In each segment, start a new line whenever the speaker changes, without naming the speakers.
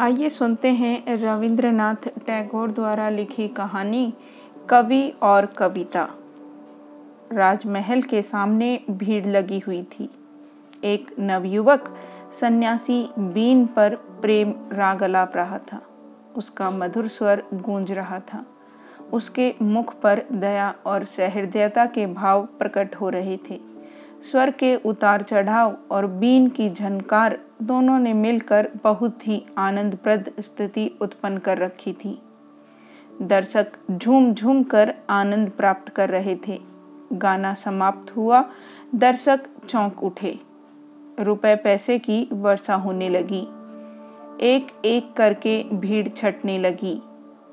आइए सुनते हैं रविंद्रनाथ टैगोर द्वारा लिखी कहानी, कवि और कविता। राजमहल के सामने भीड़ लगी हुई थी। एक नवयुवक सन्यासी बीन पर प्रेम राग अलाप रहा था। उसका मधुर स्वर गूंज रहा था। उसके मुख पर दया और सहृदयता के भाव प्रकट हो रहे थे। स्वर के उतार चढ़ाव और बीन की झनकार दोनों ने मिलकर बहुत ही आनंदप्रद स्थिति उत्पन्न कर रखी थी। दर्शक झूम झूम कर आनंद प्राप्त कर रहे थे। गाना समाप्त हुआ, दर्शक चौंक उठे। रुपए पैसे की वर्षा होने लगी। एक एक करके भीड़ छटने लगी।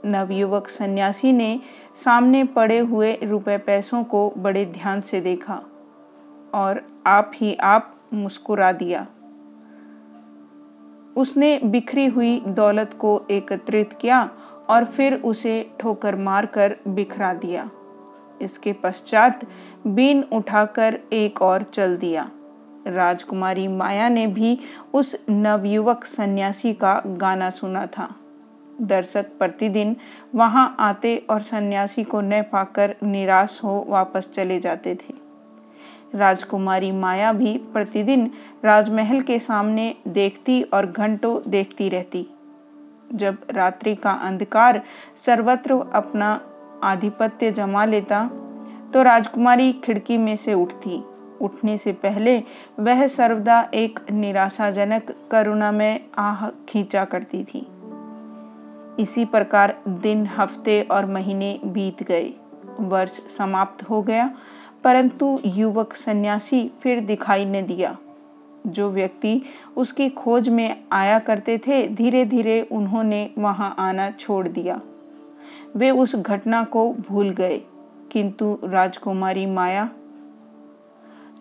नवयुवक सन्यासी ने सामने पड़े हुए रुपए पैसों को बड़े ध्यान से देखा। और आप ही आप मुस्कुरा दिया। उसने बिखरी हुई दौलत को एकत्रित किया और फिर उसे ठोकर मारकर बिखरा दिया। इसके पश्चात बीन उठाकर एक और चल दिया। राजकुमारी माया ने भी उस नवयुवक सन्यासी का गाना सुना था। दर्शक प्रतिदिन वहाँ आते और सन्यासी को न पाकर निराश हो वापस चले जाते थे। राजकुमारी माया भी प्रतिदिन राजमहल के सामने देखती और घंटों देखती रहती। जब रात्रि का अंधकार सर्वत्र अपना आधिपत्य जमा लेता तो राजकुमारी खिड़की में से उठती। उठने से पहले वह सर्वदा एक निराशाजनक करुणा में आह खींचा करती थी। इसी प्रकार दिन, हफ़्ते और महीने बीत गए। वर्ष समाप्त हो गया परंतु युवक सन्यासी फिर दिखाई न दिया। जो व्यक्ति उसकी खोज में आया करते थे धीरे धीरे उन्होंने वहाँ आना छोड़ दिया। वे उस घटना को भूल गए। किंतु राजकुमारी माया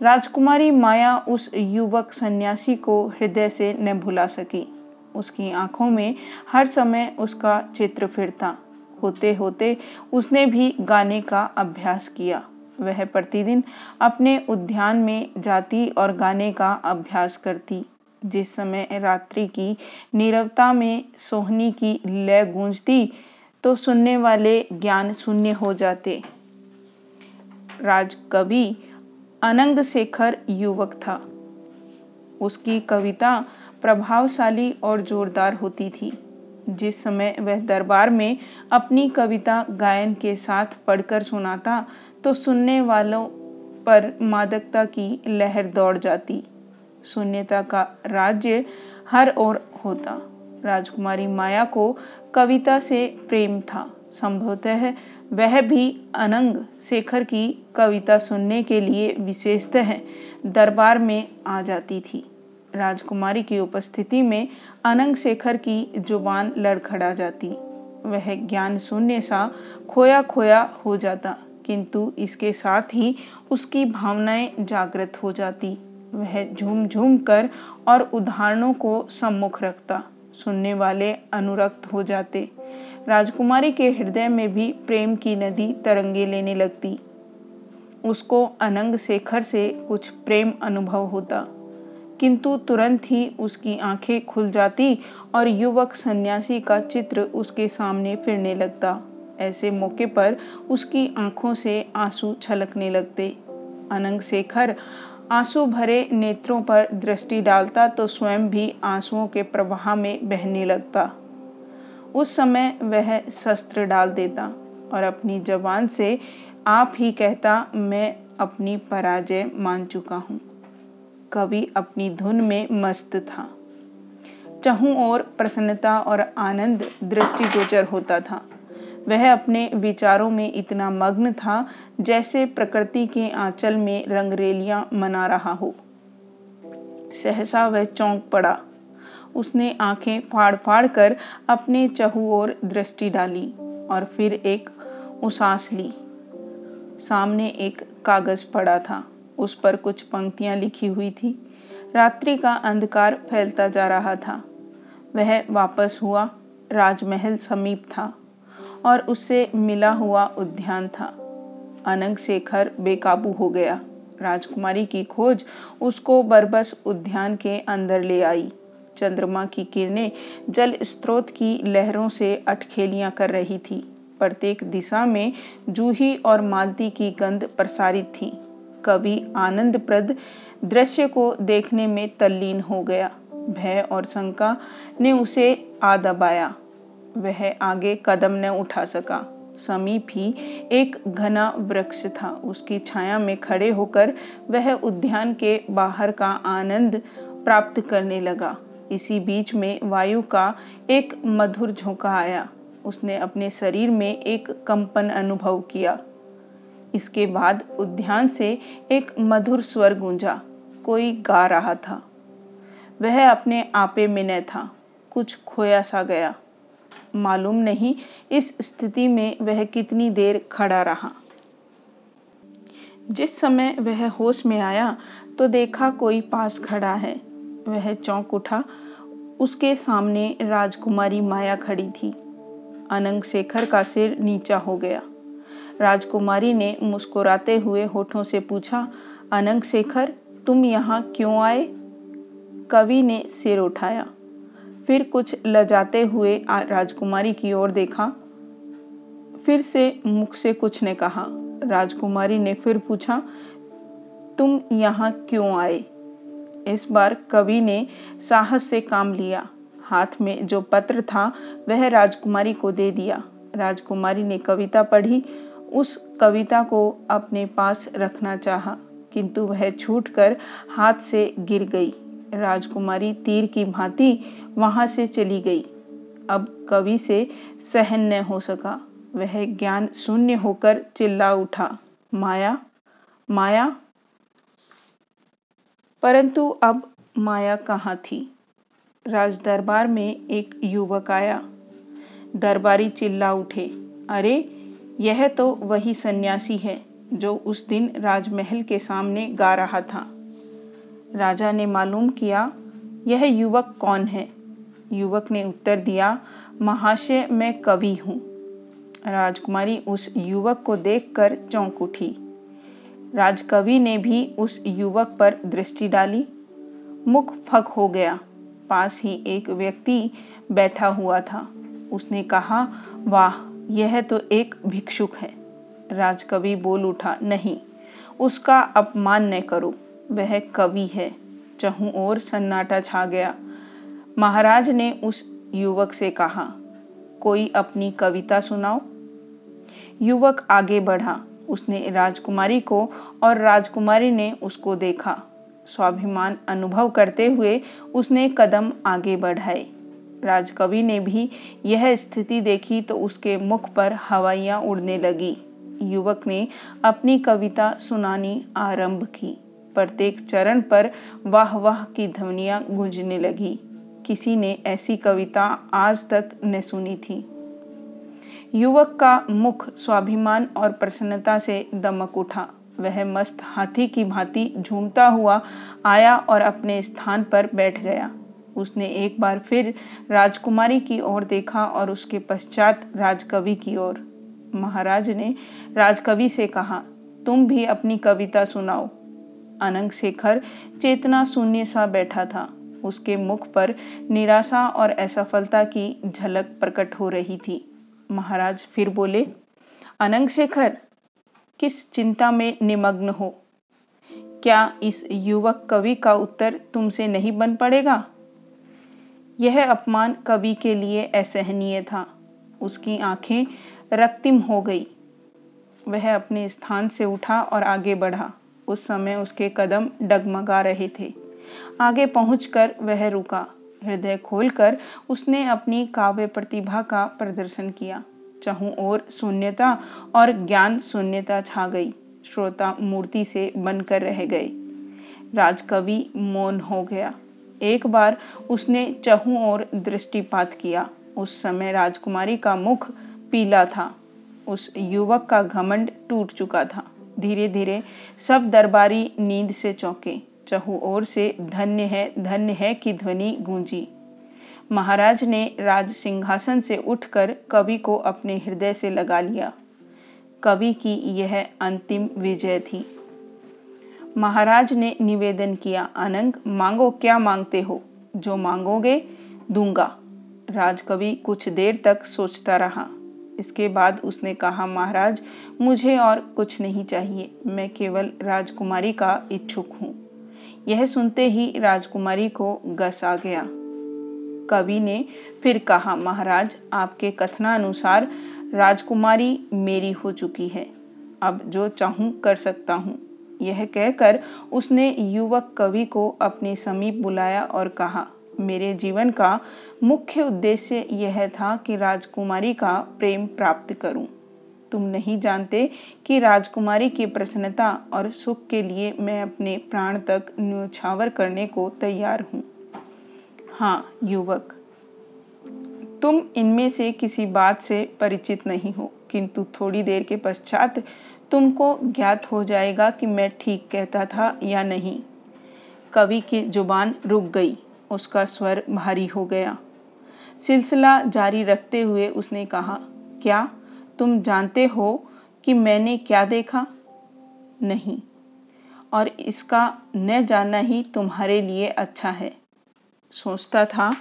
राजकुमारी माया उस युवक सन्यासी को हृदय से न भुला सकी। उसकी आँखों में हर समय उसका चित्र फिरता। होते होते उसने भी गाने का अभ्यास किया। वह प्रतिदिन अपने उद्यान में जाती और गाने का अभ्यास करती। जिस समय रात्रि की नीरवता में सोहनी की लय गूंजती तो सुनने वाले ज्ञान शून्य हो जाते। राजकवि अनंग शेखर युवक था। उसकी कविता प्रभावशाली और जोरदार होती थी। जिस समय वह दरबार में अपनी कविता गायन के साथ पढ़कर सुनाता तो सुनने वालों पर मादकता की लहर दौड़ जाती। शून्यता का राज्य हर ओर होता। राजकुमारी माया को कविता से प्रेम था। संभवतः वह भी अनंग शेखर की कविता सुनने के लिए विशेषतः दरबार में आ जाती थी। राजकुमारी की उपस्थिति में अनंग शेखर की ज़ुबान लड़खड़ा जाती। वह ज्ञान शून्य सा खोया खोया हो जाता, किंतु इसके साथ ही उसकी भावनाएँ जागृत हो जाती। वह झूम झूम कर और उदाहरणों को सम्मुख रखता, सुनने वाले अनुरक्त हो जाते। राजकुमारी के हृदय में भी प्रेम की नदी तरंगे लेने लगती। उसको अनंग शेखर से कुछ प्रेम अनुभव होता। किंतु तुरंत ही उसकी आँखें खुल जाती और युवक सन्यासी का चित्र उसके सामने फिरने लगता। ऐसे मौके पर उसकी आँखों से आँसू छलकने लगते। अनंग शेखर आँसू भरे नेत्रों पर दृष्टि डालता तो स्वयं भी आंसुओं के प्रवाह में बहने लगता। उस समय वह शस्त्र डाल देता और अपनी जबान से आप ही कहता, मैं अपनी पराजय मान चुका हूँ। कवि अपनी धुन में मस्त था। चहु और प्रसन्नता और आनंद दृष्टिगोचर होता था। वह अपने विचारों में इतना मग्न था जैसे प्रकृति के आंचल में रंगरेलियाँ मना रहा हो। सहसा वह चौंक पड़ा। उसने आँखें फाड़ फाड़ कर अपने चहु और दृष्टि डाली और फिर एक उसास ली। सामने एक कागज़ पड़ा था। उस पर कुछ पंक्तियाँ लिखी हुई थी। रात्रि का अंधकार फैलता जा रहा था। वह वापस हुआ, राजमहल समीप था और उससे मिला हुआ उद्यान था। अनंग शेखर बेकाबू हो गया। राजकुमारी की खोज उसको बरबस उद्यान के अंदर ले आई। चंद्रमा की किरणें जल स्रोत की लहरों से अटखेलियाँ कर रही थी। प्रत्येक दिशा में जूही और मालती की गंध प्रसारित थी। कवि आनंदप्रद दृश्य को देखने में तल्लीन हो गया। भय और शंका ने उसे आ दबाया। वह आगे कदम न उठा सका। समीप ही एक घना वृक्ष था। उसकी छाया में खड़े होकर वह उद्यान के बाहर का आनंद प्राप्त करने लगा। इसी बीच में वायु का एक मधुर झोंका आया। उसने अपने शरीर में एक कंपन अनुभव किया। इसके बाद उद्यान से एक मधुर स्वर गूंजा। कोई गा रहा था। वह अपने आपे में न था। कुछ खोया सा गया। मालूम नहीं इस स्थिति में वह कितनी देर खड़ा रहा। जिस समय वह होश में आया तो देखा कोई पास खड़ा है। वह चौंक उठा। उसके सामने राजकुमारी माया खड़ी थी। अनंग शेखर का सिर नीचा हो गया। राजकुमारी ने मुस्कुराते हुए होठों से पूछा, अनंग शेखर, तुम यहाँ क्यों आए? कवि ने सिर उठाया। फिर कुछ लजाते हुए राजकुमारी की ओर देखा। फिर से मुख से कुछ ने कहा। राजकुमारी ने फिर पूछा, तुम यहाँ क्यों आए? इस बार कवि ने साहस से काम लिया। हाथ में जो पत्र था, वह राजकुमारी को दे दिया। राजकुमारी ने कविता पढ़ी। उस कविता को अपने पास रखना चाहा, किंतु वह छूटकर हाथ से गिर गई। राजकुमारी तीर की भांति वहाँ से चली गई। अब कवि से सहन न हो सका। वह ज्ञान शून्य होकर चिल्ला उठा, माया माया? परंतु अब माया कहाँ थी? राज दरबार में एक युवक आया। दरबारी चिल्ला उठे, अरे यह तो वही सन्यासी है जो उस दिन राजमहल के सामने गा रहा था। राजा ने मालूम किया, यह युवक कौन है? युवक ने उत्तर दिया, महाशय, मैं कवि हूँ। राजकुमारी उस युवक को देखकर चौंक उठी। राजकवि ने भी उस युवक पर दृष्टि डाली। मुख फक हो गया। पास ही एक व्यक्ति बैठा हुआ था। उसने कहा, वाह यह तो एक भिक्षुक है। राजकवि बोल उठा, नहीं, उसका अपमान न करो। वह कवि है। चहु और सन्नाटा छा गया। महाराज ने उस युवक से कहा, कोई अपनी कविता सुनाओ। युवक आगे बढ़ा। उसने राजकुमारी को और राजकुमारी ने उसको देखा। स्वाभिमान अनुभव करते हुए उसने कदम आगे बढ़ाए। राजकवि ने भी यह स्थिति देखी तो उसके मुख पर हवाइयाँ उड़ने लगी। युवक ने अपनी कविता सुनानी आरंभ की। प्रत्येक चरण पर वाह वाह की ध्वनियाँ गूंजने लगी। किसी ने ऐसी कविता आज तक न सुनी थी। युवक का मुख स्वाभिमान और प्रसन्नता से दमक उठा। वह मस्त हाथी की भांति झूमता हुआ आया और अपने स्थान पर बैठ गया। उसने एक बार फिर राजकुमारी की ओर देखा और उसके पश्चात राजकवि की ओर। महाराज ने राजकवि से कहा, तुम भी अपनी कविता सुनाओ। अनंग शेखर चेतना शून्य सा बैठा था। उसके मुख पर निराशा और असफलता की झलक प्रकट हो रही थी। महाराज फिर बोले, अनंग शेखर, किस चिंता में निमग्न हो? क्या इस युवक कवि का उत्तर तुमसे नहीं बन पड़ेगा? यह अपमान कवि के लिए असहनीय था। उसकी आँखें रक्तिम हो गई। वह अपने स्थान से उठा और आगे बढ़ा। उस समय उसके कदम डगमगा रहे थे। आगे पहुंचकर वह रुका। हृदय खोलकर उसने अपनी काव्य प्रतिभा का प्रदर्शन किया। चहु और शून्यता और ज्ञान शून्यता छा गई। श्रोता मूर्ति से बनकर रह गए। राजकवि मौन हो गया। एक बार उसने चहु और दृष्टिपात किया। उस समय राजकुमारी का मुख पीला था। उस युवक का घमंड टूट चुका था। धीरे धीरे सब दरबारी नींद से चौंके। चहु ओर से, धन्य है धन्य है की ध्वनि गूंजी। महाराज ने राज सिंहासन से उठकर कवि को अपने हृदय से लगा लिया। कवि की यह अंतिम विजय थी। महाराज ने निवेदन किया अनंग मांगो क्या मांगते हो? जो मांगोगे, दूँगा। राजकवि कुछ देर तक सोचता रहा। इसके बाद उसने कहा, महाराज, मुझे और कुछ नहीं चाहिए। मैं केवल राजकुमारी का इच्छुक हूँ। यह सुनते ही राजकुमारी को गस आ गया। कवि ने फिर कहा, महाराज, आपके कथनानुसार राजकुमारी मेरी हो चुकी है। अब जो चाहूँ कर सकता हूँ। यह कहकर उसने युवक कवि को अपने समीप बुलाया और कहा, मेरे जीवन का मुख्य उद्देश्य यह था कि राजकुमारी का प्रेम प्राप्त करूँ। तुम नहीं जानते कि राजकुमारी की प्रसन्नता और सुख के लिए मैं अपने प्राण तक न्यौछावर करने को तैयार हूँ। हाँ युवक, तुम इनमें से किसी बात से परिचित नहीं हो, किंतु थोड़ी देर के पश्चात तुमको ज्ञात हो जाएगा कि मैं ठीक कहता था या नहीं। कवि की ज़ुबान रुक गई, उसका स्वर भारी हो गया। सिलसिला जारी रखते हुए उसने कहा, क्या तुम जानते हो कि मैंने क्या देखा? नहीं, और इसका न जानना ही तुम्हारे लिए अच्छा है। सोचता था?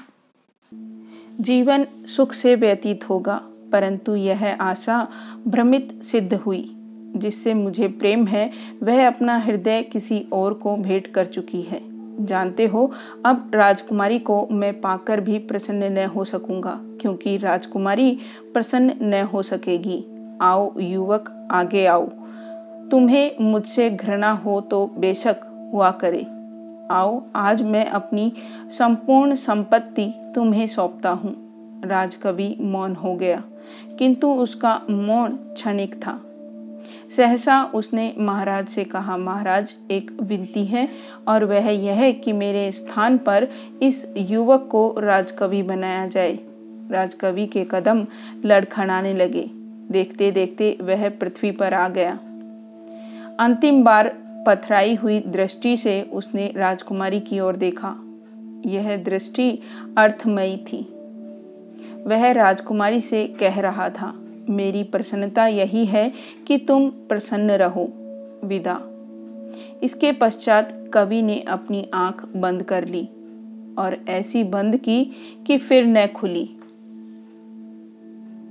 जीवन सुख से व्यतीत होगा, परंतु यह आशा भ्रमित सिद्ध हुई। जिससे मुझे प्रेम है, वह अपना हृदय किसी और को भेंट कर चुकी है। जानते हो, अब राजकुमारी को मैं पाकर भी प्रसन्न न हो सकूँगा, क्योंकि राजकुमारी प्रसन्न न हो सकेगी। आओ, युवक, आगे आओ। तुम्हें मुझसे घृणा हो तो बेशक हुआ करे। आओ, आज मैं अपनी संपूर्ण संपत्ति तुम्हें सौंपता हूँ। राजकवि मौन हो गया, किंतु उसका मौन क्षणिक था। सहसा उसने महाराज से कहा, महाराज, एक विनती है और वह यह कि मेरे स्थान पर इस युवक को राजकवि बनाया जाए। राजकवि के कदम लड़खड़ाने लगे। देखते देखते वह पृथ्वी पर आ गया। अंतिम बार पथराई हुई दृष्टि से उसने राजकुमारी की ओर देखा। यह दृष्टि अर्थमयी थी। वह राजकुमारी से कह रहा था मेरी प्रसन्नता यही है कि तुम प्रसन्न रहो, विदा। इसके पश्चात कवि ने अपनी आँख बंद कर ली और ऐसी बंद की कि फिर न खुली।